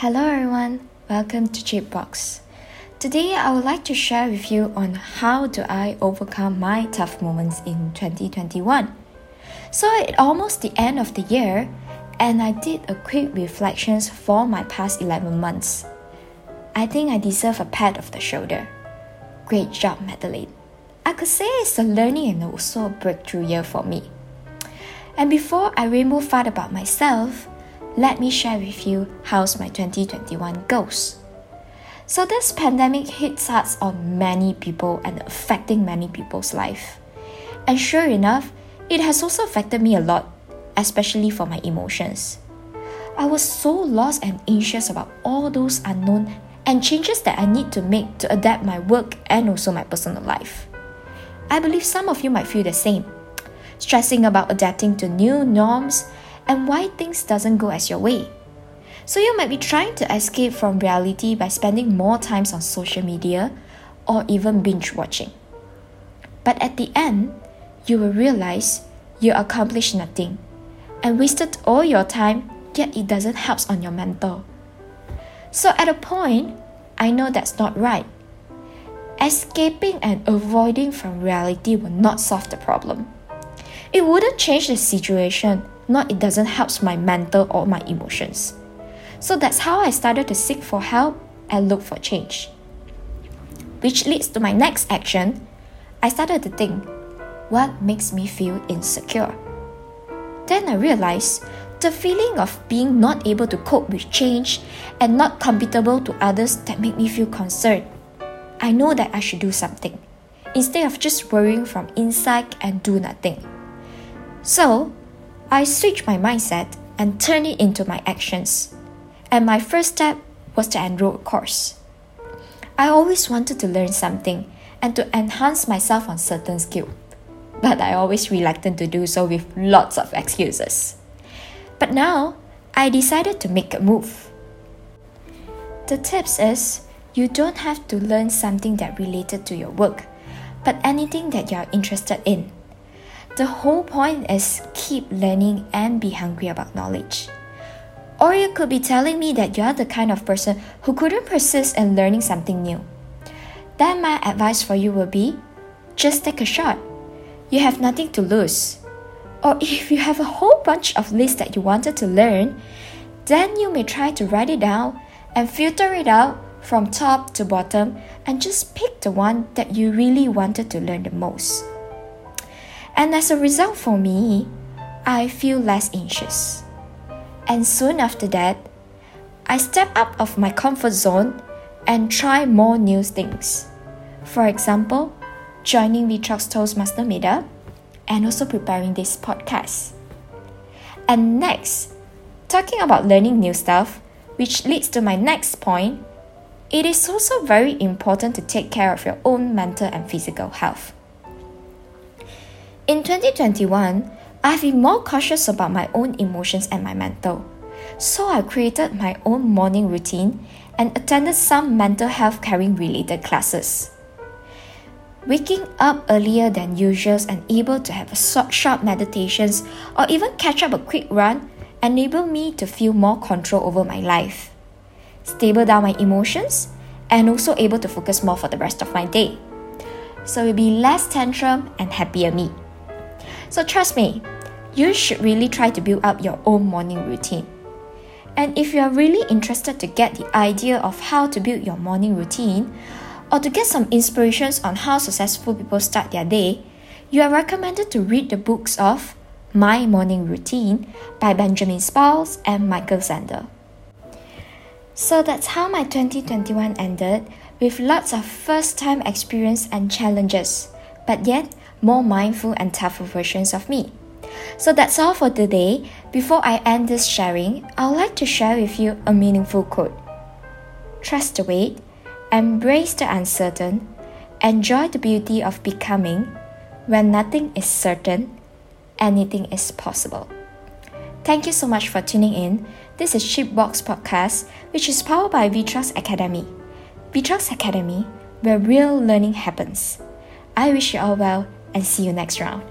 Hello everyone, welcome to Chipbox. Today I would like to share with you on how do I overcome my tough moments in 2021. So it's almost the end of the year and I did a quick reflections for my past 11 months. I think I deserve a pat of the shoulder. Great job, Madeline. I could say it's a learning and also a breakthrough year for me. And before I rainbow fart about myself, let me share with you how's my 2021 goes. So this pandemic hits us on many people and affecting many people's life. And sure enough, it has also affected me a lot, especially for my emotions. I was so lost and anxious about all those unknown and changes that I need to make to adapt my work and also my personal life. I believe some of you might feel the same, stressing about adapting to new norms and why things doesn't go as your way. So you might be trying to escape from reality by spending more times on social media or even binge watching. But at the end, you will realize you accomplished nothing and wasted all your time, yet it doesn't help on your mental. So at a point, I know that's not right. Escaping and avoiding from reality will not solve the problem. It wouldn't change the situation not it doesn't help my mental or my emotions. So that's how I started to seek for help and look for change. Which leads to my next action. I started to think, what makes me feel insecure? Then I realized the feeling of being not able to cope with change and not compatible to others that make me feel concerned. I know that I should do something instead of just worrying from inside and do nothing. So, I switched my mindset and turned it into my actions. And my first step was to enroll a course. I always wanted to learn something and to enhance myself on certain skill, but I always reluctant to do so with lots of excuses. But now, I decided to make a move. The tips is you don't have to learn something that related to your work, but anything that you are interested in. The whole point is keep learning and be hungry about knowledge. Or you could be telling me that you're the kind of person who couldn't persist in learning something new. Then my advice for you will be just take a shot. You have nothing to lose. Or if you have a whole bunch of lists that you wanted to learn, then you may try to write it down and filter it out from top to bottom and just pick the one that you really wanted to learn the most. And as a result, for me, I feel less anxious. And soon after that, I step out of my comfort zone and try more new things. For example, joining Vitrox Toastmaster meetup and also preparing this podcast. And next, talking about learning new stuff, which leads to my next point, it is also very important to take care of your own mental and physical health. In 2021, I've been more cautious about my own emotions and my mental. So I created my own morning routine and attended some mental health caring related classes. Waking up earlier than usual and able to have a short, short meditations or even catch up a quick run enable me to feel more control over my life, stable down my emotions, and also able to focus more for the rest of my day. So it'll be less tantrum and happier me. So trust me, you should really try to build up your own morning routine. And if you are really interested to get the idea of how to build your morning routine, or to get some inspirations on how successful people start their day, you are recommended to read the books of My Morning Routine by Benjamin Spouse and Michael Xander. So that's how my 2021 ended with lots of first time experience and challenges, but yet more mindful and tougher versions of me. So that's all for today. Before I end this sharing, I would like to share with you a meaningful quote. Trust the wait, embrace the uncertain, enjoy the beauty of becoming. When nothing is certain, anything is possible. Thank you so much for tuning in. This is Chipbox Podcast, which is powered by Vitrox Academy. Vitrox Academy, where real learning happens. I wish you all well and see you next round.